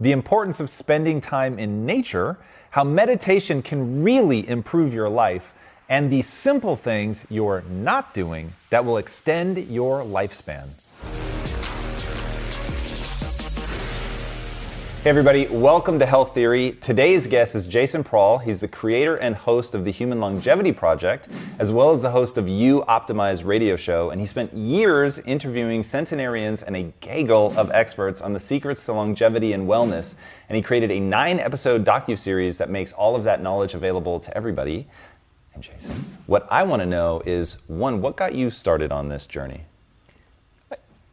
the importance of spending time in nature, how meditation can really improve your life, and the simple things you're not doing that will extend your lifespan. Hey, everybody, welcome to Health Theory. Today's guest is Jason Prall. He's the creator and host of the Human Longevity Project, as well as the host of You Optimize radio show. And he spent years interviewing centenarians and a gaggle of experts on the secrets to longevity and wellness. And he created a nine episode docu-series that makes all of that knowledge available to everybody. And Jason, what I want to know is one, what got you started on this journey?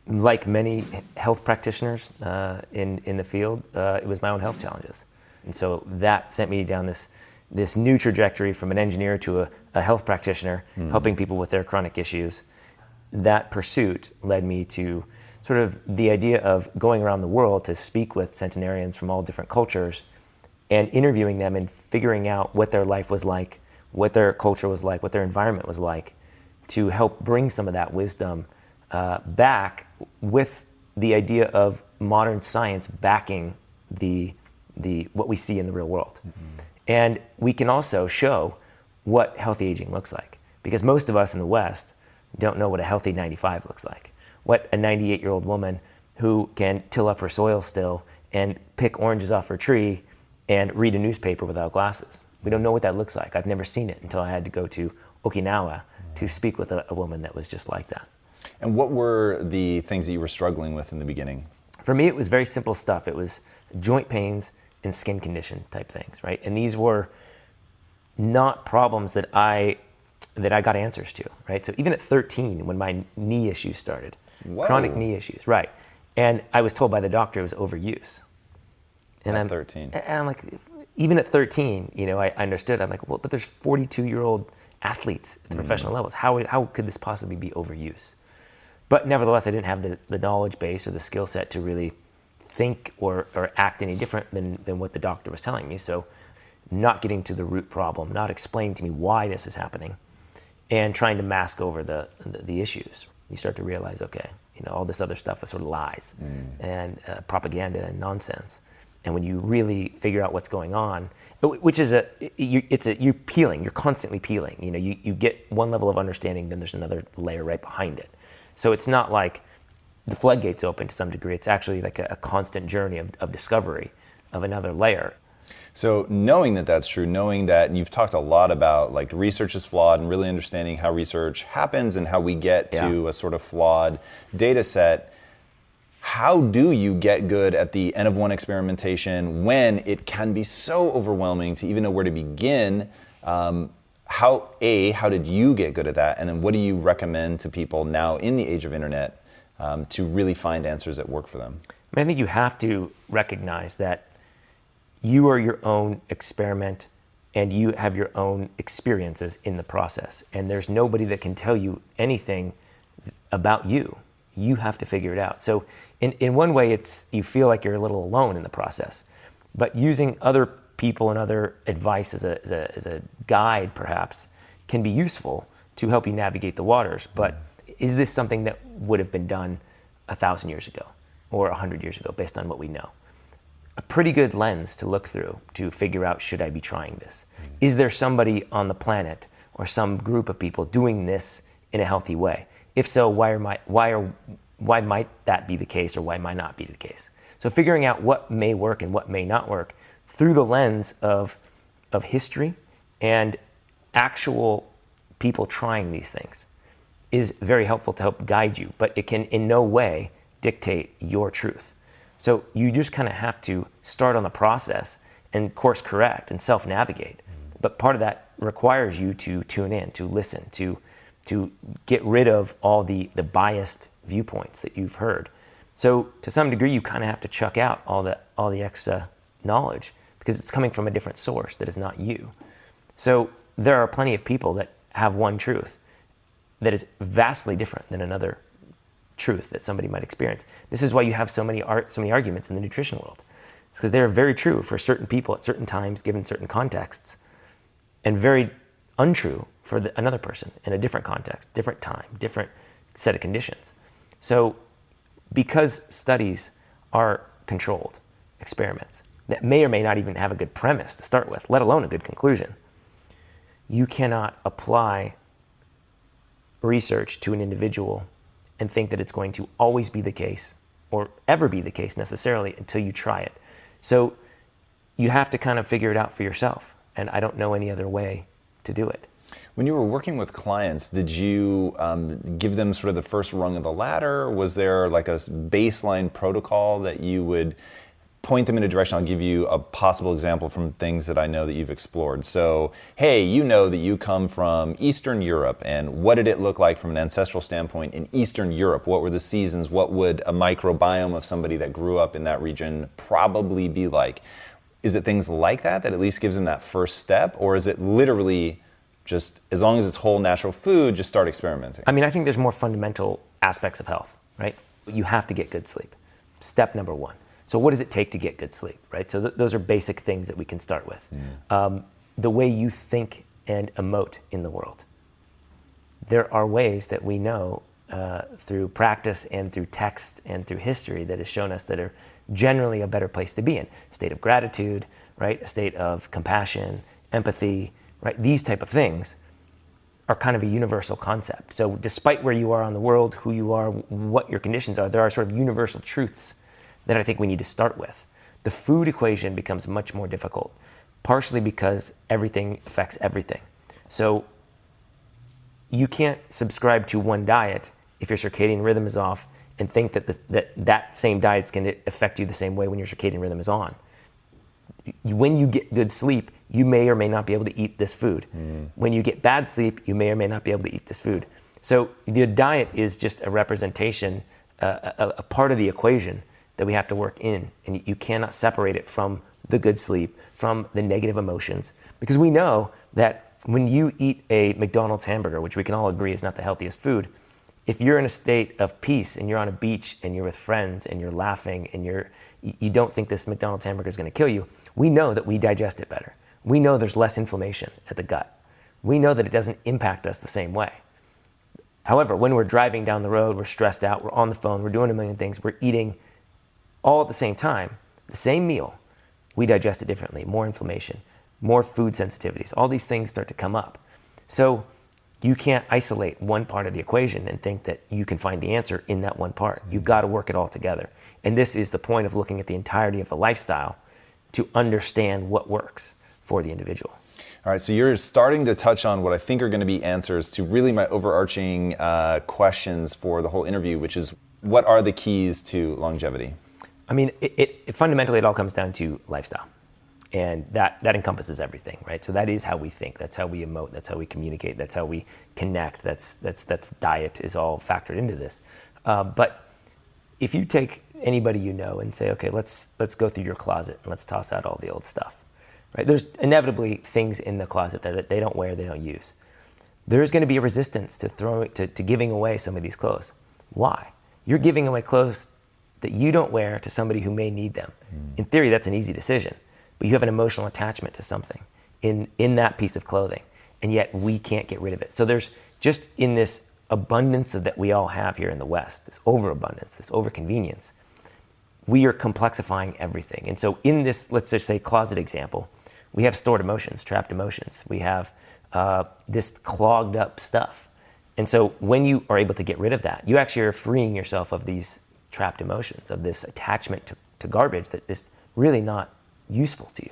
Like many health practitioners uh, in, in the field, uh, it was my own health challenges. And so that sent me down this, this new trajectory from an engineer to a, a health practitioner, mm. helping people with their chronic issues. That pursuit led me to sort of the idea of going around the world to speak with centenarians from all different cultures and interviewing them and figuring out what their life was like, what their culture was like, what their environment was like, to help bring some of that wisdom uh, back with the idea of modern science backing the, the, what we see in the real world. Mm-hmm. And we can also show what healthy aging looks like. Because most of us in the West don't know what a healthy 95 looks like. What a 98 year old woman who can till up her soil still and pick oranges off her tree and read a newspaper without glasses. We don't know what that looks like. I've never seen it until I had to go to Okinawa to speak with a, a woman that was just like that. And what were the things that you were struggling with in the beginning? For me, it was very simple stuff. It was joint pains and skin condition type things, right? And these were not problems that I that I got answers to, right? So even at 13, when my knee issues started, Whoa. chronic knee issues, right? And I was told by the doctor it was overuse. And at I'm 13. And I'm like, even at 13, you know, I, I understood. I'm like, well, but there's 42 year old athletes at the mm. professional levels. How, how could this possibly be overuse? But nevertheless, I didn't have the, the knowledge base or the skill set to really think or, or act any different than, than what the doctor was telling me. So, not getting to the root problem, not explaining to me why this is happening, and trying to mask over the, the, the issues. You start to realize, okay, you know, all this other stuff is sort of lies mm. and uh, propaganda and nonsense. And when you really figure out what's going on, which is a, you, it's a, you're peeling, you're constantly peeling. You know, you, you get one level of understanding, then there's another layer right behind it. So it's not like the floodgates open to some degree. It's actually like a, a constant journey of, of discovery of another layer. So knowing that that's true, knowing that you've talked a lot about like research is flawed and really understanding how research happens and how we get yeah. to a sort of flawed data set, how do you get good at the N of one experimentation when it can be so overwhelming to even know where to begin? Um, how a how did you get good at that? And then what do you recommend to people now in the age of internet um, to really find answers that work for them? I, I think you have to recognize that you are your own experiment and you have your own experiences in the process. And there's nobody that can tell you anything about you. You have to figure it out. So in, in one way it's you feel like you're a little alone in the process. But using other people and other advice as a, as a, as a guide, perhaps, can be useful to help you navigate the waters. But mm-hmm. is this something that would have been done a thousand years ago or a hundred years ago, based on what we know? A pretty good lens to look through to figure out should I be trying this? Mm-hmm. Is there somebody on the planet or some group of people doing this in a healthy way? If so, why, are my, why, are, why might that be the case or why might not be the case? So figuring out what may work and what may not work through the lens of, of history and actual people trying these things is very helpful to help guide you, but it can in no way dictate your truth. So you just kind of have to start on the process and course correct and self navigate. But part of that requires you to tune in, to listen, to, to get rid of all the, the biased viewpoints that you've heard. So to some degree, you kind of have to chuck out all the, all the extra knowledge because it's coming from a different source that is not you. So there are plenty of people that have one truth that is vastly different than another truth that somebody might experience. This is why you have so many art, so many arguments in the nutrition world. It's because they are very true for certain people at certain times, given certain contexts, and very untrue for the, another person in a different context, different time, different set of conditions. So, because studies are controlled experiments that may or may not even have a good premise to start with, let alone a good conclusion, you cannot apply research to an individual and think that it's going to always be the case or ever be the case necessarily until you try it. So you have to kind of figure it out for yourself. And I don't know any other way to do it. When you were working with clients, did you um, give them sort of the first rung of the ladder? Was there like a baseline protocol that you would point them in a direction. I'll give you a possible example from things that I know that you've explored. So, hey, you know that you come from Eastern Europe, and what did it look like from an ancestral standpoint in Eastern Europe? What were the seasons? What would a microbiome of somebody that grew up in that region probably be like? Is it things like that that at least gives them that first step, or is it literally just as long as it's whole natural food, just start experimenting? I mean, I think there's more fundamental aspects of health, right? You have to get good sleep. Step number one. So, what does it take to get good sleep, right? So, th- those are basic things that we can start with. Mm. Um, the way you think and emote in the world. There are ways that we know uh, through practice and through text and through history that has shown us that are generally a better place to be in. State of gratitude, right? A state of compassion, empathy, right? These type of things are kind of a universal concept. So, despite where you are on the world, who you are, what your conditions are, there are sort of universal truths that I think we need to start with. The food equation becomes much more difficult, partially because everything affects everything. So you can't subscribe to one diet if your circadian rhythm is off and think that the, that, that same diet's going to affect you the same way when your circadian rhythm is on. When you get good sleep, you may or may not be able to eat this food. Mm. When you get bad sleep, you may or may not be able to eat this food. So the diet is just a representation, uh, a, a part of the equation that we have to work in. And you cannot separate it from the good sleep, from the negative emotions. Because we know that when you eat a McDonald's hamburger, which we can all agree is not the healthiest food, if you're in a state of peace and you're on a beach and you're with friends and you're laughing and you're you don't think this McDonald's hamburger is going to kill you, we know that we digest it better. We know there's less inflammation at the gut. We know that it doesn't impact us the same way. However, when we're driving down the road, we're stressed out, we're on the phone, we're doing a million things, we're eating all at the same time, the same meal, we digest it differently, more inflammation, more food sensitivities. All these things start to come up. So you can't isolate one part of the equation and think that you can find the answer in that one part. You've got to work it all together. And this is the point of looking at the entirety of the lifestyle to understand what works for the individual. All right, so you're starting to touch on what I think are going to be answers to really my overarching uh, questions for the whole interview, which is what are the keys to longevity? I mean, it, it, it, fundamentally it all comes down to lifestyle, and that that encompasses everything, right? So that is how we think. That's how we emote. That's how we communicate. That's how we connect. That's that's that's diet is all factored into this. Uh, but if you take anybody you know and say, okay, let's let's go through your closet and let's toss out all the old stuff, right? There's inevitably things in the closet that they don't wear, they don't use. There's going to be a resistance to throwing to, to giving away some of these clothes. Why? You're giving away clothes that you don't wear to somebody who may need them. Mm. In theory, that's an easy decision, but you have an emotional attachment to something in, in that piece of clothing, and yet we can't get rid of it. So there's just in this abundance that we all have here in the West, this overabundance, this overconvenience, we are complexifying everything. And so in this, let's just say closet example, we have stored emotions, trapped emotions. We have uh, this clogged up stuff. And so when you are able to get rid of that, you actually are freeing yourself of these trapped emotions, of this attachment to, to garbage that is really not useful to you.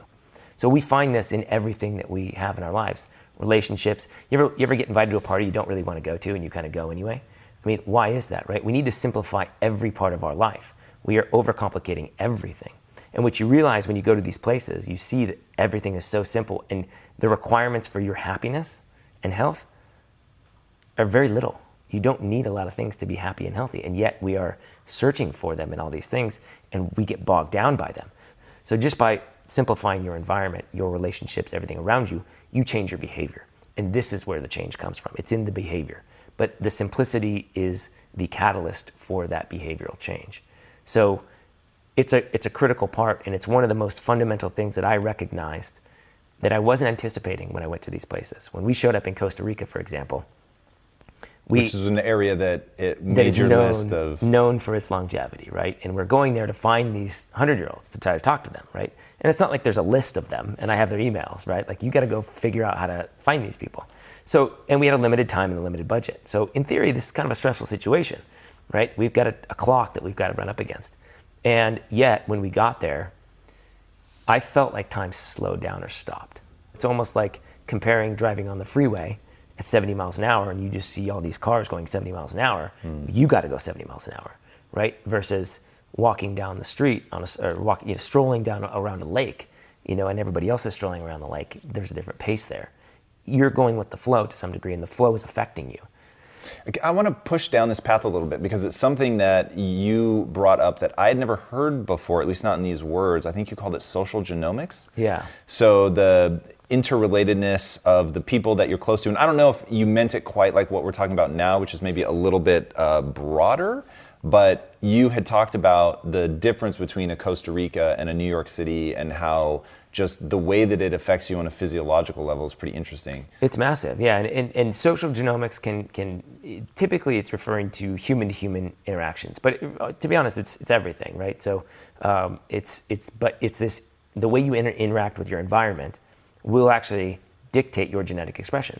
So we find this in everything that we have in our lives. Relationships. You ever, you ever get invited to a party you don't really want to go to and you kind of go anyway? I mean, why is that, right? We need to simplify every part of our life. We are overcomplicating everything. And what you realize when you go to these places, you see that everything is so simple and the requirements for your happiness and health are very little. You don't need a lot of things to be happy and healthy, and yet we are searching for them in all these things and we get bogged down by them. So just by simplifying your environment, your relationships, everything around you, you change your behavior. And this is where the change comes from. It's in the behavior. But the simplicity is the catalyst for that behavioral change. So it's a, it's a critical part, and it's one of the most fundamental things that I recognized that I wasn't anticipating when I went to these places. When we showed up in Costa Rica, for example, we, which is an area that it made that your known, list of known for its longevity, right? And we're going there to find these hundred-year-olds to try to talk to them, right? And it's not like there's a list of them and I have their emails, right? Like you got to go figure out how to find these people. So, and we had a limited time and a limited budget. So, in theory, this is kind of a stressful situation, right? We've got a, a clock that we've got to run up against. And yet, when we got there, I felt like time slowed down or stopped. It's almost like comparing driving on the freeway at 70 miles an hour and you just see all these cars going 70 miles an hour. Mm. You got to go 70 miles an hour, right? Versus walking down the street on a, or walking, you know, strolling down around a lake, you know, and everybody else is strolling around the lake. There's a different pace there. You're going with the flow to some degree, and the flow is affecting you. I want to push down this path a little bit because it's something that you brought up that I had never heard before, at least not in these words. I think you called it social genomics. Yeah. So the interrelatedness of the people that you're close to, and I don't know if you meant it quite like what we're talking about now, which is maybe a little bit uh, broader. But you had talked about the difference between a Costa Rica and a New York City and how just the way that it affects you on a physiological level is pretty interesting. It's massive, yeah. And, and, and social genomics can, can typically it's referring to human to human interactions, but uh, to be honest, it's, it's everything, right? So um, it's, it's, but it's this, the way you inter- interact with your environment will actually dictate your genetic expression.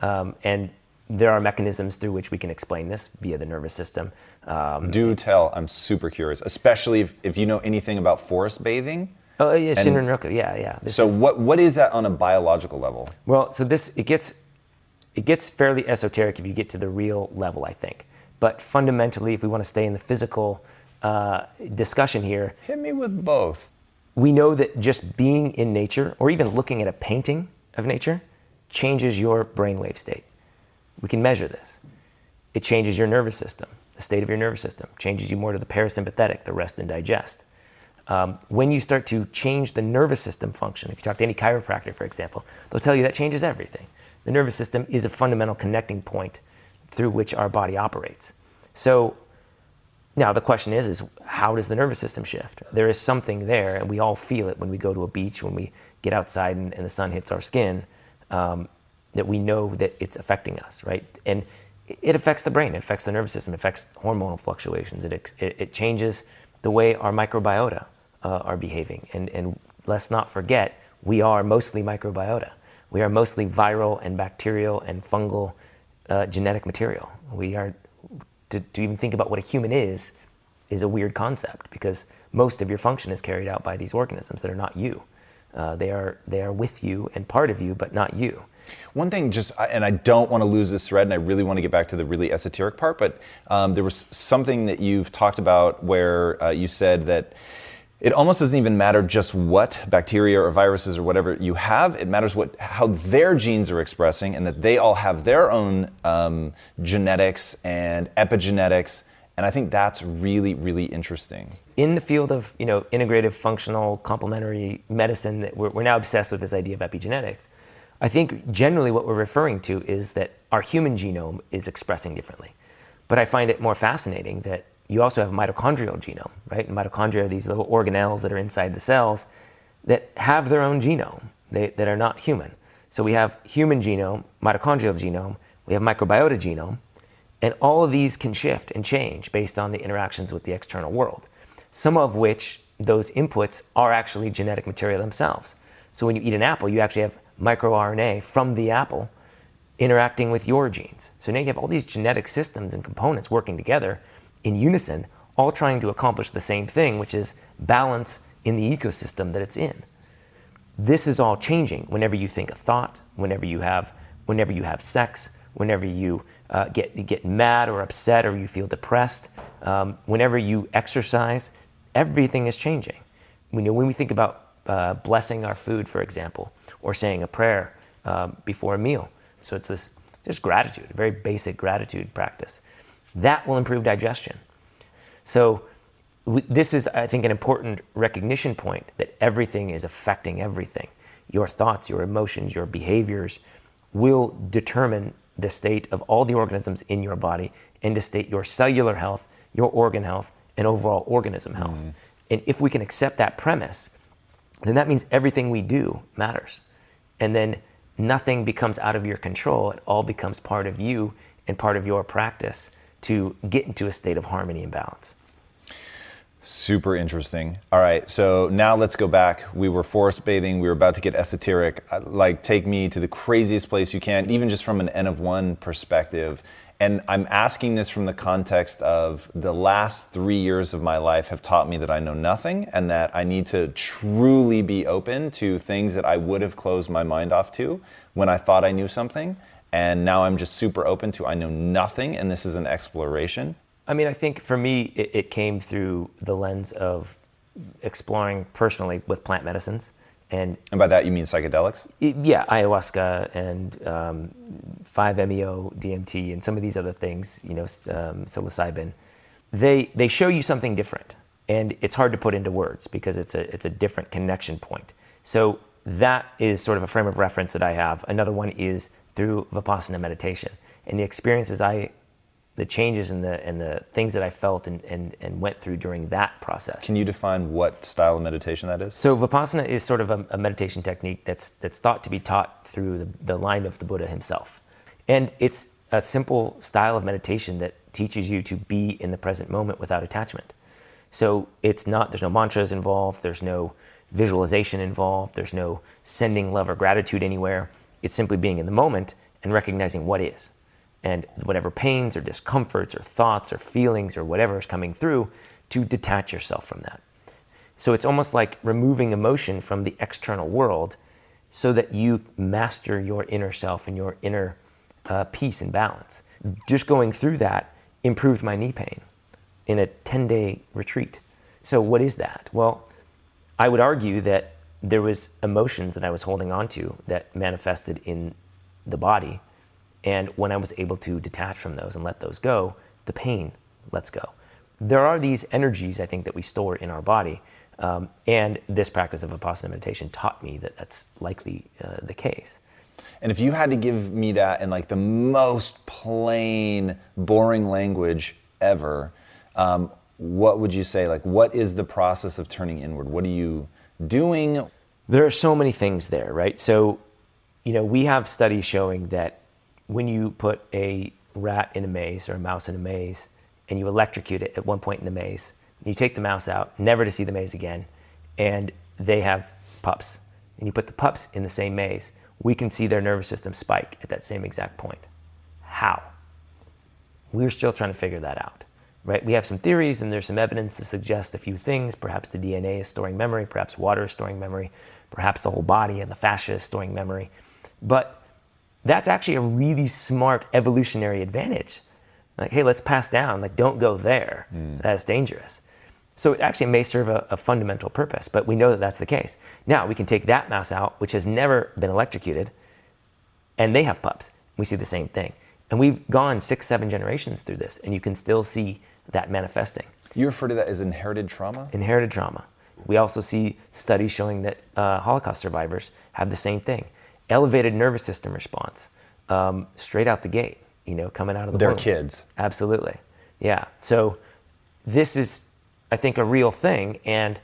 Um, and there are mechanisms through which we can explain this via the nervous system. Um, Do tell, I'm super curious, especially if, if you know anything about forest bathing Oh yeah, Shinrin Yoku. Yeah, yeah. This so is, what what is that on a biological level? Well, so this it gets it gets fairly esoteric if you get to the real level, I think. But fundamentally, if we want to stay in the physical uh, discussion here, hit me with both. We know that just being in nature, or even looking at a painting of nature, changes your brainwave state. We can measure this. It changes your nervous system, the state of your nervous system, changes you more to the parasympathetic, the rest and digest. Um, when you start to change the nervous system function, if you talk to any chiropractor, for example, they'll tell you that changes everything. The nervous system is a fundamental connecting point through which our body operates. So now the question is, is how does the nervous system shift? There is something there, and we all feel it when we go to a beach, when we get outside and, and the sun hits our skin, um, that we know that it's affecting us, right? And it affects the brain, it affects the nervous system, it affects hormonal fluctuations, it, it, it changes the way our microbiota uh, are behaving. And, and let's not forget, we are mostly microbiota. We are mostly viral and bacterial and fungal uh, genetic material. We are, to, to even think about what a human is, is a weird concept because most of your function is carried out by these organisms that are not you. Uh, they are they are with you and part of you, but not you. One thing, just and I don't want to lose this thread, and I really want to get back to the really esoteric part, but um, there was something that you've talked about where uh, you said that it almost doesn't even matter just what bacteria or viruses or whatever you have. It matters what how their genes are expressing, and that they all have their own um, genetics and epigenetics. And I think that's really, really interesting. In the field of you know integrative, functional, complementary medicine, we're, we're now obsessed with this idea of epigenetics. I think generally what we're referring to is that our human genome is expressing differently. But I find it more fascinating that you also have mitochondrial genome, right? And mitochondria are these little organelles that are inside the cells that have their own genome they, that are not human. So we have human genome, mitochondrial genome, we have microbiota genome, and all of these can shift and change based on the interactions with the external world. Some of which those inputs are actually genetic material themselves. So when you eat an apple, you actually have microRNA from the apple interacting with your genes. So now you have all these genetic systems and components working together in unison, all trying to accomplish the same thing, which is balance in the ecosystem that it's in. This is all changing whenever you think a thought, whenever you have, whenever you have sex, whenever you uh, get, get mad or upset or you feel depressed, um, whenever you exercise, everything is changing. When we think about uh, blessing our food, for example, or saying a prayer uh, before a meal. So it's this just gratitude, a very basic gratitude practice. That will improve digestion. So we, this is, I think, an important recognition point that everything is affecting everything. Your thoughts, your emotions, your behaviors will determine the state of all the organisms in your body and to state your cellular health, your organ health, and overall organism health. Mm-hmm. And if we can accept that premise, then that means everything we do matters. And then nothing becomes out of your control. It all becomes part of you and part of your practice to get into a state of harmony and balance. Super interesting. All right, so now let's go back. We were forest bathing. We were about to get esoteric. Uh, like, take me to the craziest place you can, even just from an N of one perspective. And I'm asking this from the context of the last three years of my life have taught me that I know nothing and that I need to truly be open to things that I would have closed my mind off to when I thought I knew something. And now I'm just super open to I know nothing and this is an exploration. I mean, I think for me, it, it came through the lens of exploring personally with plant medicines. And, and by that you mean psychedelics? Yeah, ayahuasca and um, 5-MeO DMT and some of these other things, you know, um, psilocybin. They they show you something different, and it's hard to put into words because it's a it's a different connection point. So that is sort of a frame of reference that I have. Another one is through vipassana meditation and the experiences I the changes and the and the things that I felt and, and, and went through during that process. Can you define what style of meditation that is? So vipassana is sort of a, a meditation technique that's that's thought to be taught through the, the line of the Buddha himself. And it's a simple style of meditation that teaches you to be in the present moment without attachment. So it's not there's no mantras involved, there's no visualization involved, there's no sending love or gratitude anywhere. It's simply being in the moment and recognizing what is and whatever pains or discomforts or thoughts or feelings or whatever is coming through to detach yourself from that. So it's almost like removing emotion from the external world so that you master your inner self and your inner uh, peace and balance. Just going through that improved my knee pain in a 10 day retreat. So, what is that? Well, I would argue that there was emotions that I was holding on to that manifested in the body and when I was able to detach from those and let those go, the pain lets go. There are these energies, I think, that we store in our body. Um, and this practice of Vipassana meditation taught me that that's likely uh, the case. And if you had to give me that in like the most plain, boring language ever, um, what would you say? Like, what is the process of turning inward? What do you doing? There are so many things there, right? So, you know, we have studies showing that when you put a rat in a maze or a mouse in a maze and you electrocute it at one point in the maze, you take the mouse out, never to see the maze again, and they have pups, and you put the pups in the same maze, we can see their nervous system spike at that same exact point. How? We're still trying to figure that out, right? We have some theories and there's some evidence to suggest a few things. Perhaps the DNA is storing memory, perhaps water is storing memory, perhaps the whole body and the fascia is storing memory. But that's actually a really smart evolutionary advantage. Like, hey, let's pass down. Like, don't go there. Mm. That's dangerous. So it actually may serve a, a, fundamental purpose, but we know that that's the case. Now we can take that mouse out, which has never been electrocuted, and they have pups. We see the same thing. And we've gone six, seven generations through this, and you can still see that manifesting. You refer to that as inherited trauma? Inherited trauma. We also see studies showing that uh, Holocaust survivors have the same thing elevated nervous system response um, straight out the gate, you know, coming out of the They're womb. kids. Absolutely. Yeah. So this is, I think, a real thing. And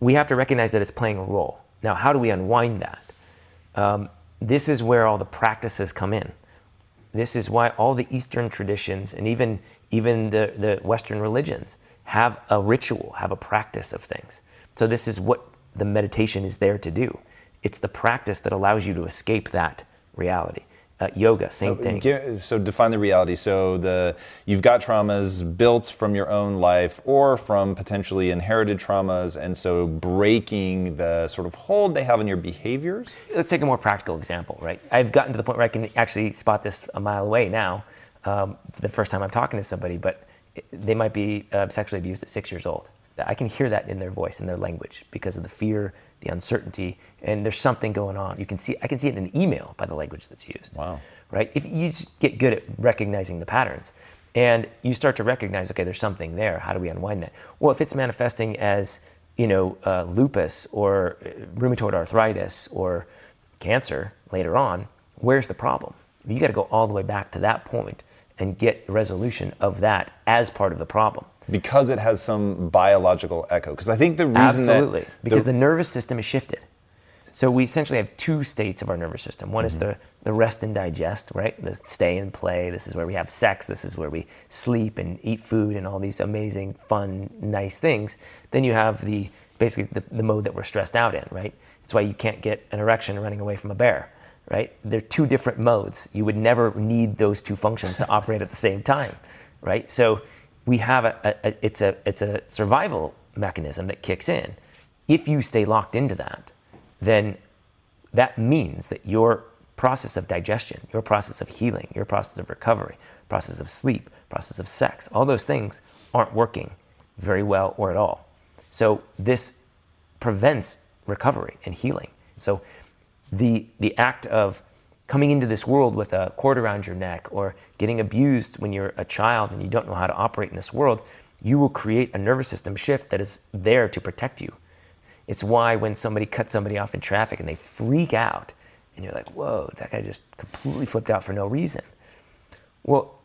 we have to recognize that it's playing a role. Now, how do we unwind that? Um, this is where all the practices come in. This is why all the Eastern traditions and even, even the, the Western religions have a ritual, have a practice of things. So, this is what the meditation is there to do. It's the practice that allows you to escape that reality. Uh, yoga, same thing. So define the reality. So the you've got traumas built from your own life or from potentially inherited traumas, and so breaking the sort of hold they have on your behaviors. Let's take a more practical example, right? I've gotten to the point where I can actually spot this a mile away now. Um, the first time I'm talking to somebody, but they might be uh, sexually abused at six years old. I can hear that in their voice, in their language, because of the fear, the uncertainty, and there's something going on. You can see, I can see it in an email by the language that's used. Wow. Right? If you just get good at recognizing the patterns, and you start to recognize, okay, there's something there. How do we unwind that? Well, if it's manifesting as, you know, uh, lupus or uh, rheumatoid arthritis or cancer later on, where's the problem? You got to go all the way back to that point and get resolution of that as part of the problem because it has some biological echo. Because I think the reason absolutely that because the, the, nervous system is shifted. So we essentially have two states of our nervous system. One mm-hmm. is the the rest and digest, right? The stay and play. This is where we have sex. This is where we sleep and eat food and all these amazing, fun, nice things. Then you have the basically the, the mode that we're stressed out in, right? It's why you can't get an erection running away from a bear, right? They're two different modes. You would never need those two functions to operate at the same time, right? So we have a, a, it's a it's a survival mechanism that kicks in. If you stay locked into that, then that means that your process of digestion, your process of healing, your process of recovery, process of sleep, process of sex, all those things aren't working very well or at all. So this prevents recovery and healing. So the the act of coming into this world with a cord around your neck or getting abused when you're a child and you don't know how to operate in this world, you will create a nervous system shift that is there to protect you. It's why when somebody cuts somebody off in traffic and they freak out, and you're like, whoa, that guy just completely flipped out for no reason. Well,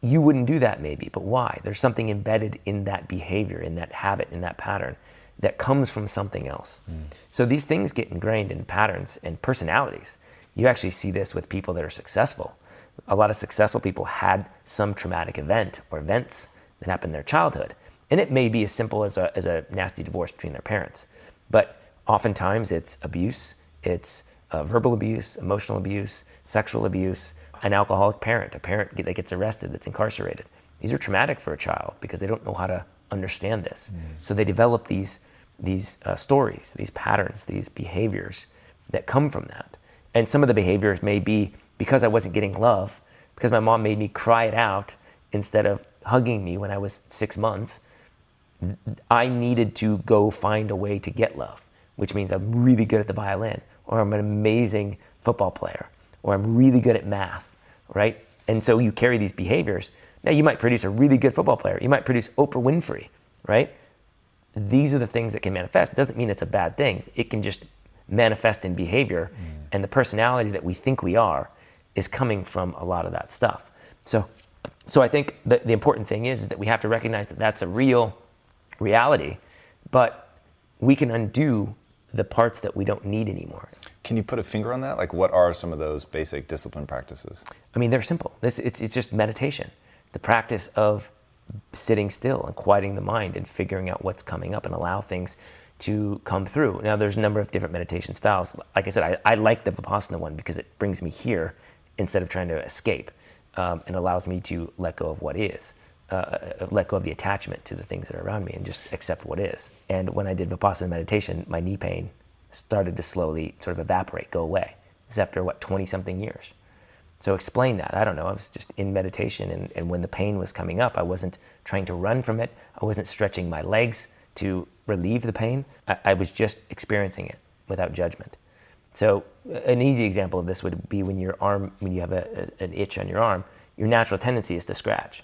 you wouldn't do that maybe, but why? There's something embedded in that behavior, in that habit, in that pattern that comes from something else. Mm. So these things get ingrained in patterns and personalities. You actually see this with people that are successful. A lot of successful people had some traumatic event or events that happened in their childhood. And it may be as simple as a, as a nasty divorce between their parents. But oftentimes it's abuse, it's uh, verbal abuse, emotional abuse, sexual abuse, an alcoholic parent, a parent that gets arrested, that's incarcerated. These are traumatic for a child because they don't know how to understand this. Mm. So they develop these, these uh, stories, these patterns, these behaviors that come from that. And some of the behaviors may be because I wasn't getting love, because my mom made me cry it out instead of hugging me when I was six months. I needed to go find a way to get love, which means I'm really good at the violin, or I'm an amazing football player, or I'm really good at math, right? And so you carry these behaviors. Now you might produce a really good football player. You might produce Oprah Winfrey, right? These are the things that can manifest. It doesn't mean it's a bad thing. It can just manifest in behavior. Mm. And the personality that we think we are is coming from a lot of that stuff. So, so I think the, the important thing is, is that we have to recognize that that's a real reality, but we can undo the parts that we don't need anymore. Can you put a finger on that? Like, what are some of those basic discipline practices? I mean, they're simple. This, it's, it's just meditation, the practice of sitting still and quieting the mind and figuring out what's coming up and allow things to come through. Now, there's a number of different meditation styles. Like I said, I, I like the Vipassana one because it brings me here instead of trying to escape um, and allows me to let go of what is. Uh, uh, let go of the attachment to the things that are around me and just accept what is. And when I did Vipassana meditation, my knee pain started to slowly sort of evaporate, go away. This is after what, 20 something years. So explain that. I don't know. I was just in meditation, and, and when the pain was coming up, I wasn't trying to run from it. I wasn't stretching my legs to relieve the pain. I, I was just experiencing it without judgment. So an easy example of this would be when your arm, when you have a, a, an itch on your arm, your natural tendency is to scratch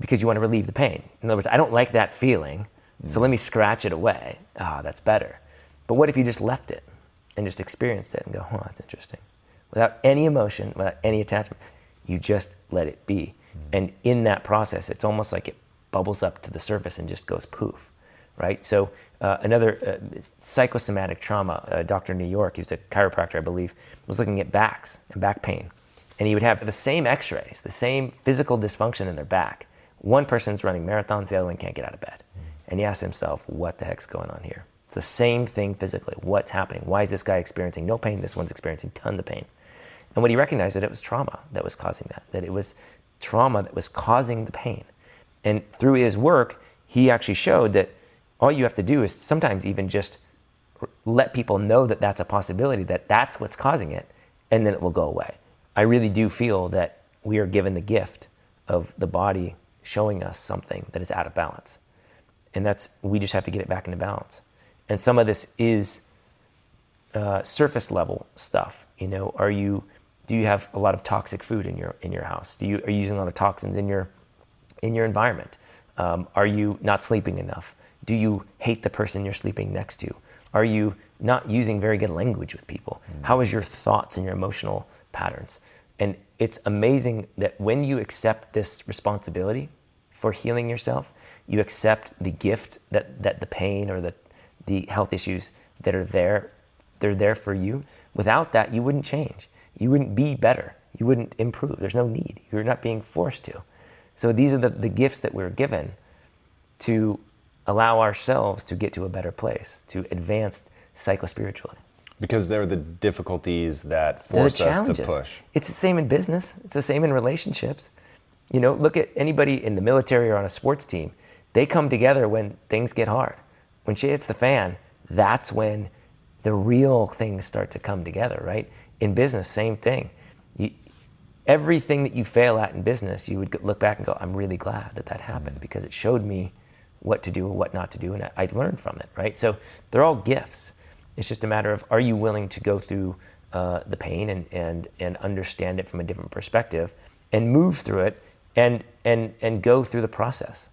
because you want to relieve the pain. In other words, I don't like that feeling, mm. so let me scratch it away. Ah, oh, that's better. But what if you just left it and just experienced it and go, oh, that's interesting. Without any emotion, without any attachment, you just let it be. Mm. And in that process, it's almost like it bubbles up to the surface and just goes poof right? So uh, another uh, psychosomatic trauma, uh, doctor in New York, he was a chiropractor, I believe, was looking at backs and back pain. And he would have the same x-rays, the same physical dysfunction in their back. One person's running marathons, the other one can't get out of bed. And he asked himself, what the heck's going on here? It's the same thing physically. What's happening? Why is this guy experiencing no pain? This one's experiencing tons of pain. And what he recognized that it was trauma that was causing that, that it was trauma that was causing the pain. And through his work, he actually showed that all you have to do is sometimes even just let people know that that's a possibility, that that's what's causing it, and then it will go away. I really do feel that we are given the gift of the body showing us something that is out of balance. And that's, we just have to get it back into balance. And some of this is uh, surface level stuff. You know, are you, do you have a lot of toxic food in your, in your house? Do you, are you using a lot of toxins in your, in your environment? Um, are you not sleeping enough? Do you hate the person you're sleeping next to? Are you not using very good language with people? Mm. How is your thoughts and your emotional patterns? And it's amazing that when you accept this responsibility for healing yourself, you accept the gift that, that the pain or the, the health issues that are there, they're there for you. Without that, you wouldn't change. You wouldn't be better. You wouldn't improve. There's no need. You're not being forced to. So these are the, the gifts that we're given to allow ourselves to get to a better place, to advance psychospiritually. Because they're the difficulties that force us to push. It's the same in business. It's the same in relationships. You know, look at anybody in the military or on a sports team. They come together when things get hard. When shit hits the fan, that's when the real things start to come together, right? In business, same thing. You, everything that you fail at in business, you would look back and go, I'm really glad that that happened mm. because it showed me what to do and what not to do, and I, I learned from it, right? So they're all gifts. It's just a matter of are you willing to go through uh, the pain and, and, and understand it from a different perspective and move through it and, and, and go through the process.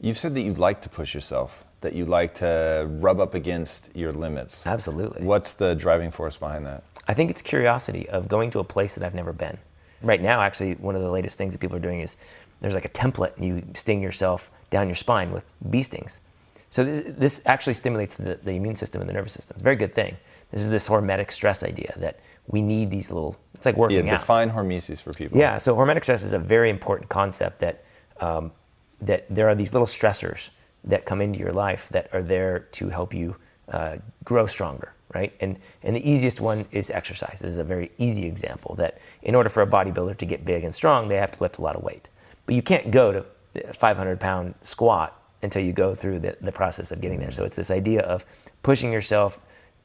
You've said that you like to push yourself, that you like to rub up against your limits. Absolutely. What's the driving force behind that? I think it's curiosity of going to a place that I've never been. Right now, actually, one of the latest things that people are doing is there's like a template and you sting yourself down your spine with bee stings. So this, this actually stimulates the, the, immune system and the nervous system. It's a very good thing. This is this hormetic stress idea that we need these little. It's like working yeah, define out. hormesis for people. Yeah, so hormetic stress is a very important concept that um, that there are these little stressors that come into your life that are there to help you uh, grow stronger, right? And and the easiest one is exercise. This is a very easy example that in order for a bodybuilder to get big and strong, they have to lift a lot of weight. But you can't go to a 500 pound squat until you go through the, the process of getting there. So it's this idea of pushing yourself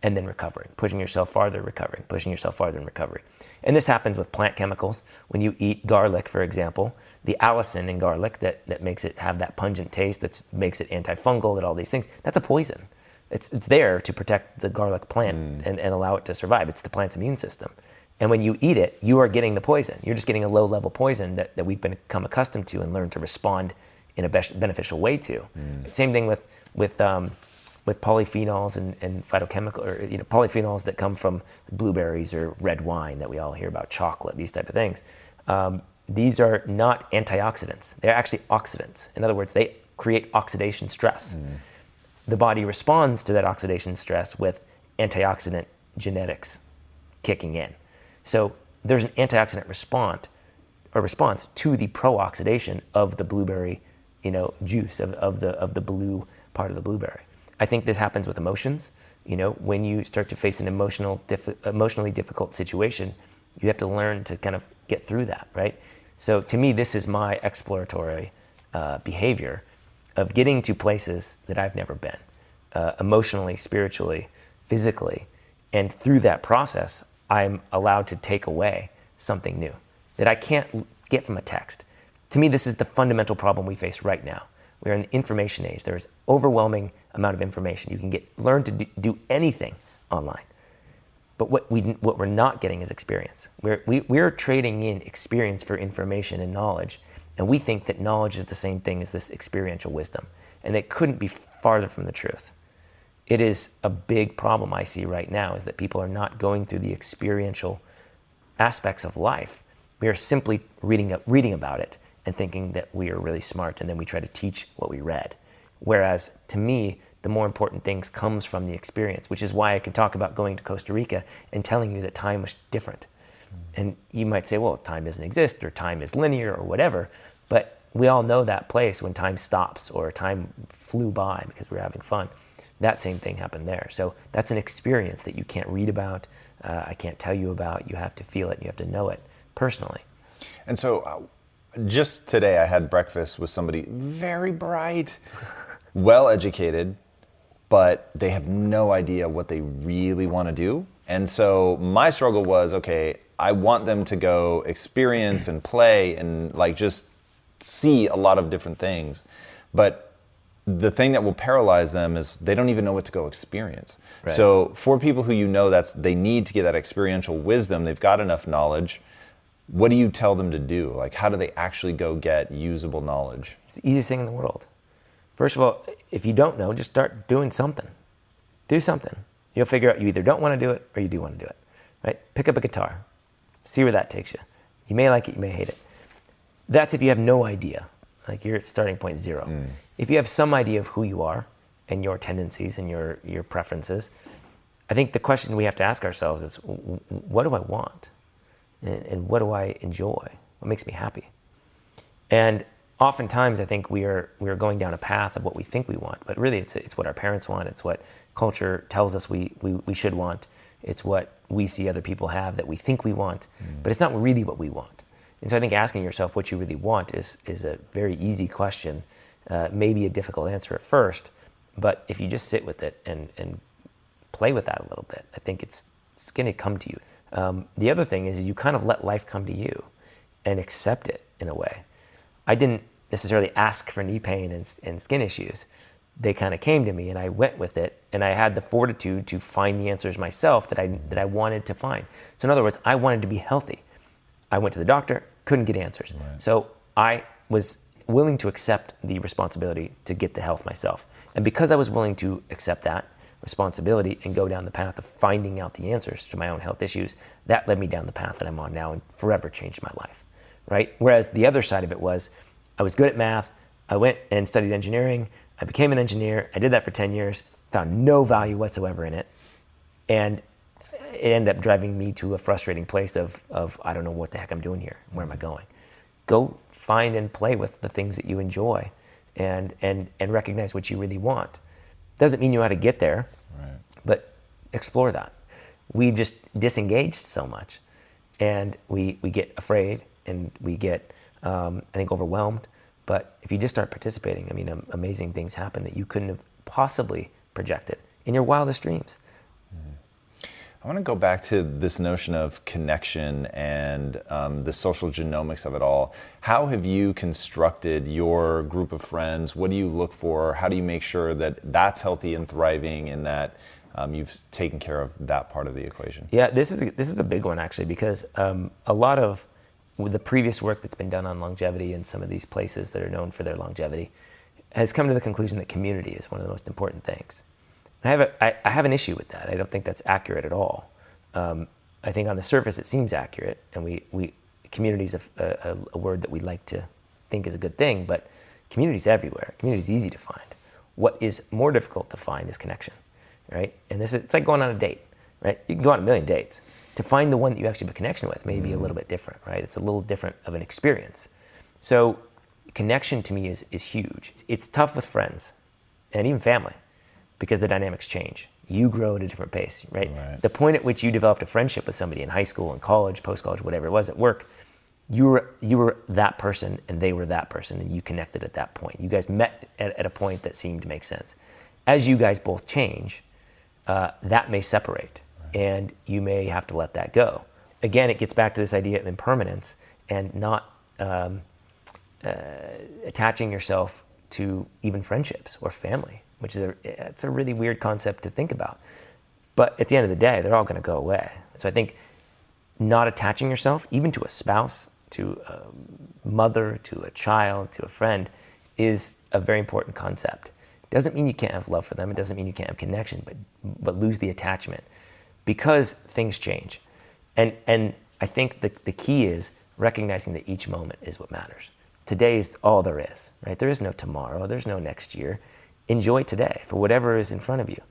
and then recovering, pushing yourself farther, recovering, pushing yourself farther and recovering. And this happens with plant chemicals. When you eat garlic, for example, the allicin in garlic that, that makes it have that pungent taste, that makes it antifungal, that all these things, that's a poison. It's, it's there to protect the garlic plant mm. and, and allow it to survive. It's the plant's immune system. And when you eat it, you are getting the poison. You're just getting a low level poison that, that we've become accustomed to and learned to respond in a beneficial way to. Mm. Same thing with, with, um, with polyphenols and, and phytochemical, or you know, polyphenols that come from blueberries or red wine that we all hear about, chocolate, these type of things. Um, these are not antioxidants. They're actually oxidants. In other words, they create oxidation stress. Mm. The body responds to that oxidation stress with antioxidant genetics kicking in. So there's an antioxidant response or response to the pro-oxidation of the blueberry, you know, juice of, of the of the blue part of the blueberry. I think this happens with emotions. You know, when you start to face an emotional, emotionally difficult situation, you have to learn to kind of get through that, right? So to me, this is my exploratory uh, behavior of getting to places that I've never been, uh, emotionally, spiritually, physically, and through that process, I'm allowed to take away something new that I can't get from a text. To me, this is the fundamental problem we face right now. We're in the information age. There is overwhelming amount of information. You can get learn to do anything online. But what, we, what we're not getting is experience. We're, we, we're trading in experience for information and knowledge, and we think that knowledge is the same thing as this experiential wisdom. And it couldn't be farther from the truth it is a big problem I see right now is that people are not going through the experiential aspects of life. We are simply reading, reading about it and thinking that we are really smart and then we try to teach what we read. Whereas to me, the more important things comes from the experience, which is why I can talk about going to Costa Rica and telling you that time was different. And you might say, well, time doesn't exist or time is linear or whatever, but we all know that place when time stops or time flew by because we we're having fun that same thing happened there. So that's an experience that you can't read about, uh, I can't tell you about. You have to feel it. You have to know it personally. And so, uh, just today, I had breakfast with somebody very bright, well educated, but they have no idea what they really want to do. And so, my struggle was okay, I want them to go experience and play and like just see a lot of different things. But the thing that will paralyze them is they don't even know what to go experience. Right. So for people who you know that's they need to get that experiential wisdom, they've got enough knowledge. What do you tell them to do? Like how do they actually go get usable knowledge? It's the easiest thing in the world. First of all, if you don't know, just start doing something. Do something. You'll figure out you either don't want to do it or you do want to do it. Right? Pick up a guitar. See where that takes you. You may like it, you may hate it. That's if you have no idea. Like you're at starting point zero. Mm. If you have some idea of who you are and your tendencies and your, your preferences, I think the question we have to ask ourselves is what do I want? And, and what do I enjoy? What makes me happy? And oftentimes I think we are, we are going down a path of what we think we want, but really it's, it's what our parents want, it's what culture tells us we, we, we should want, it's what we see other people have that we think we want, mm. but it's not really what we want. And so I think asking yourself what you really want is, is a very easy question, uh, maybe a difficult answer at first, but if you just sit with it and, and play with that a little bit, I think it's, it's going to come to you. Um, the other thing is you kind of let life come to you and accept it in a way. I didn't necessarily ask for knee pain and, and skin issues. They kind of came to me and I went with it and I had the fortitude to find the answers myself that I, that I wanted to find. So in other words, I wanted to be healthy. I went to the doctor, couldn't get answers. Right. So I was willing to accept the responsibility to get the health myself. And because I was willing to accept that responsibility and go down the path of finding out the answers to my own health issues, that led me down the path that I'm on now and forever changed my life. Right? Whereas the other side of it was I was good at math. I went and studied engineering. I became an engineer. I did that for 10 years, found no value whatsoever in it. And it ended up driving me to a frustrating place of, of I don't know what the heck I'm doing here. Where am I going? Go find and play with the things that you enjoy and, and, and recognize what you really want. Doesn't mean you know how to get there, right. but explore that. We just disengaged so much and we, we get afraid and we get, um, I think, overwhelmed. But if you just start participating, I mean, amazing things happen that you couldn't have possibly projected in your wildest dreams. I want to go back to this notion of connection and um, the social genomics of it all. How have you constructed your group of friends? What do you look for? How do you make sure that that's healthy and thriving and that um, you've taken care of that part of the equation? Yeah, this is a, this is a big one actually because um, a lot of the previous work that's been done on longevity in some of these places that are known for their longevity has come to the conclusion that community is one of the most important things. I have, a, I, I have an issue with that. I don't think that's accurate at all. Um, I think on the surface it seems accurate, and we, we community is a, a, a, word that we like to think is a good thing, but community is everywhere. Community is easy to find. What is more difficult to find is connection, right? And this is, it's like going on a date, right? You can go on a million dates. To find the one that you actually have a connection with may be a little bit different, right? It's a little different of an experience. So connection to me is, is huge. It's, it's tough with friends and even family because the dynamics change. You grow at a different pace, right? right? The point at which you developed a friendship with somebody in high school, in college, post college, whatever it was at work, you were you were that person and they were that person and you connected at that point. You guys met at, at a point that seemed to make sense. As you guys both change, uh, that may separate. And you may have to let that go. Again, it gets back to this idea of impermanence and not um, uh, attaching yourself to even friendships or family which is a, it's a really weird concept to think about. But at the end of the day, they're all going to go away. So I think not attaching yourself, even to a spouse, to a mother, to a child, to a friend, is a very important concept. Doesn't mean you can't have love for them. It doesn't mean you can't have connection, but but lose the attachment because things change. And and I think the, the key is recognizing that each moment is what matters. Today is all there is, right? There is no tomorrow. There's no next year enjoy today for whatever is in front of you.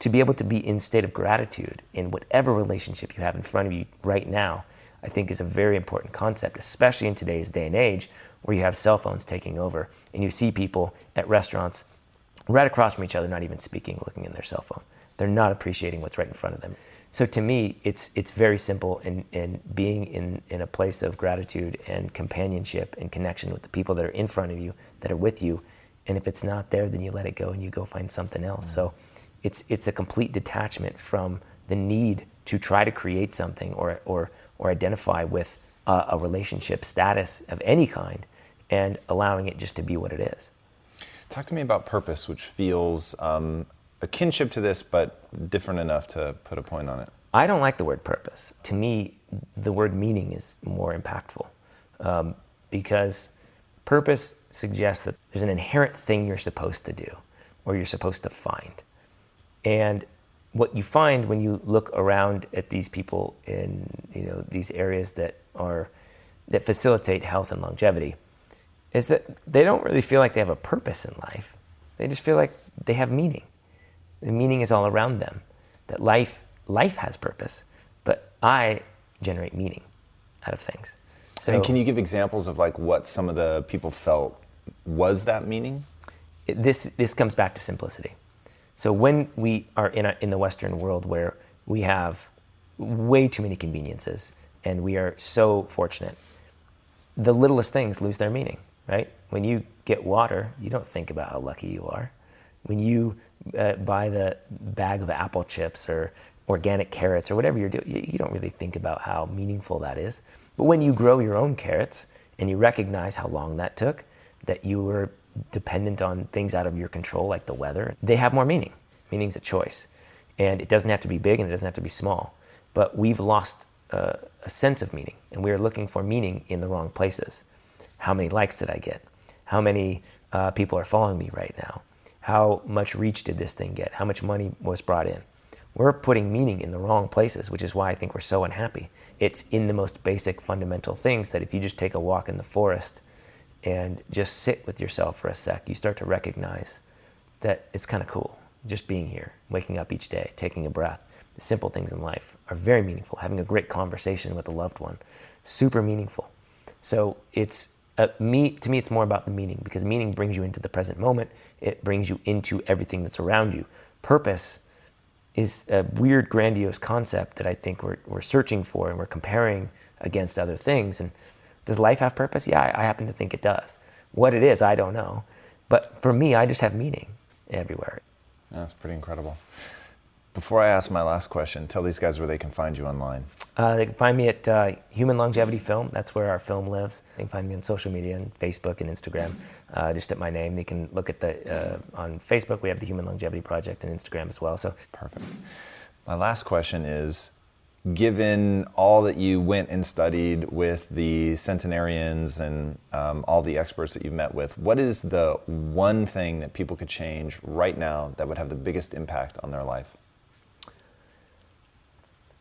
To be able to be in state of gratitude in whatever relationship you have in front of you right now, I think is a very important concept, especially in today's day and age where you have cell phones taking over and you see people at restaurants right across from each other, not even speaking, looking in their cell phone. They're not appreciating what's right in front of them. So to me, it's it's very simple, and and being in in a place of gratitude and companionship and connection with the people that are in front of you, that are with you, and if it's not there, then you let it go and you go find something else. Mm-hmm. So, it's it's a complete detachment from the need to try to create something or or or identify with a, a relationship status of any kind, and allowing it just to be what it is. Talk to me about purpose, which feels um, a kinship to this, but different enough to put a point on it? I don't like the word purpose. To me, the word meaning is more impactful um, because purpose suggests that there's an inherent thing you're supposed to do or you're supposed to find. And what you find when you look around at these people in you know these areas that are that facilitate health and longevity is that they don't really feel like they have a purpose in life. They just feel like they have meaning. The meaning is all around them. That life life has purpose, but I generate meaning out of things. So, and can you give examples of like what some of the people felt was that meaning? It, this this comes back to simplicity. So when we are in a, in the Western world where we have way too many conveniences and we are so fortunate, the littlest things lose their meaning, right? When you get water, you don't think about how lucky you are. When you uh, buy the bag of apple chips or organic carrots or whatever you're doing, you don't really think about how meaningful that is. But when you grow your own carrots and you recognize how long that took, that you were dependent on things out of your control like the weather, they have more meaning. Meaning's a choice. And it doesn't have to be big and it doesn't have to be small. But we've lost uh, a sense of meaning and we are looking for meaning in the wrong places. How many likes did I get? How many uh, people are following me right now? How much reach did this thing get? How much money was brought in? We're putting meaning in the wrong places, which is why I think we're so unhappy. It's in the most basic fundamental things that if you just take a walk in the forest and just sit with yourself for a sec, you start to recognize that it's kind of cool just being here, waking up each day, taking a breath. The simple things in life are very meaningful. Having a great conversation with a loved one, super meaningful. So it's uh, me to me it's more about the meaning because meaning brings you into the present moment. It brings you into everything that's around you. Purpose is a weird grandiose concept that i think we're, we're searching for and we're comparing against other things. And does life have purpose? Yeah I, I happen to think it does. What it is i don't know. But for me i just have meaning everywhere. That's pretty incredible before I ask my last question, tell these guys where they can find you online. Uh, they can find me at uh, Human Longevity Film. That's where our film lives. They can find me on social media, and Facebook and Instagram, uh, just at my name. They can look at the uh, on Facebook. We have the Human Longevity Project and Instagram as well. So perfect. My last question is. Given all that you went and studied with the centenarians and um, all the experts that you've met with, what is the one thing that people could change right now that would have the biggest impact on their life?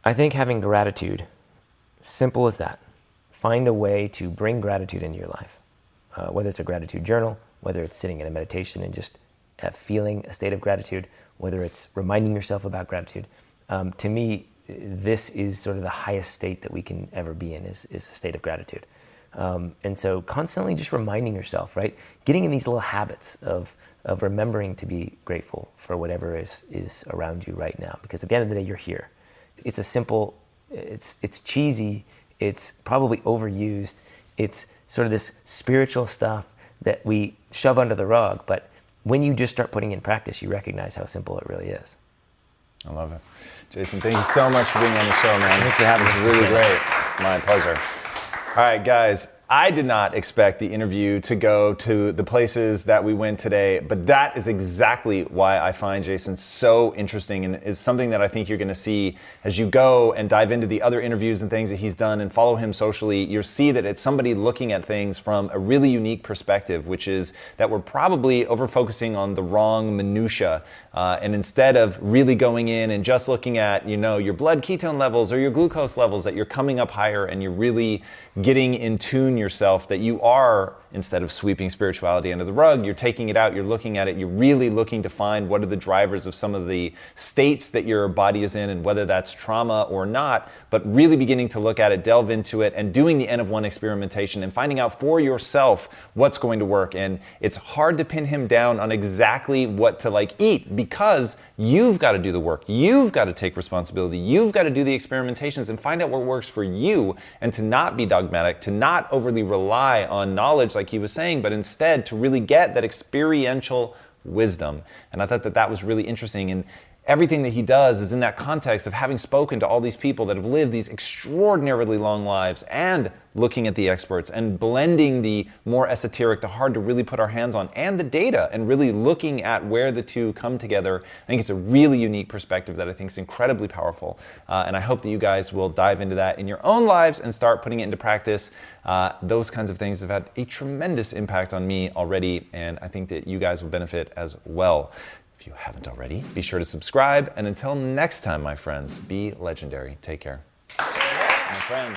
I think having gratitude, simple as that. Find a way to bring gratitude into your life, uh, whether it's a gratitude journal, whether it's sitting in a meditation and just uh, feeling a state of gratitude, whether it's reminding yourself about gratitude. Um, to me, this is sort of the highest state that we can ever be in is, is a state of gratitude. Um, and so constantly just reminding yourself, right? Getting in these little habits of, of remembering to be grateful for whatever is, is around you right now. Because at the end of the day, you're here. It's a simple, it's, it's cheesy, it's probably overused, it's sort of this spiritual stuff that we shove under the rug, but when you just start putting in practice, you recognize how simple it really is. I love it. Jason, thank you so much for being on the show, man. Thanks for having me. Really great. My pleasure. All right, guys, I did not expect the interview to go to the places that we went today, but that is exactly why I find Jason so interesting and is something that I think you're going to see as you go and dive into the other interviews and things that he's done and follow him socially. You'll see that it's somebody looking at things from a really unique perspective, which is that we're probably over focusing on the wrong minutia. Uh, and instead of really going in and just looking at, you know, your blood ketone levels or your glucose levels, that you're coming up higher and you're really getting in tune yourself that you are instead of sweeping spirituality under the rug. You're taking it out, you're looking at it, you're really looking to find what are the drivers of some of the states that your body is in and whether that's trauma or not, but really beginning to look at it, delve into it, and doing the N of one experimentation and finding out for yourself what's going to work. And it's hard to pin him down on exactly what to like eat because you've got to do the work. You've got to take responsibility. You've got to do the experimentations and find out what works for you and to not be dogmatic, to not overly rely on knowledge like he was saying, but instead to really get that experiential wisdom. And I thought that that was really interesting. And everything that he does is in that context of having spoken to all these people that have lived these extraordinarily long lives and looking at the experts and blending the more esoteric, the hard to really put our hands on, and the data and really looking at where the two come together. I think it's a really unique perspective that I think is incredibly powerful. Uh, and I hope that you guys will dive into that in your own lives and start putting it into practice. Uh, those kinds of things have had a tremendous impact on me already, and I think that you guys will benefit as well. If you haven't already, be sure to subscribe. And until next time, my friends, be legendary. Take care. My friend.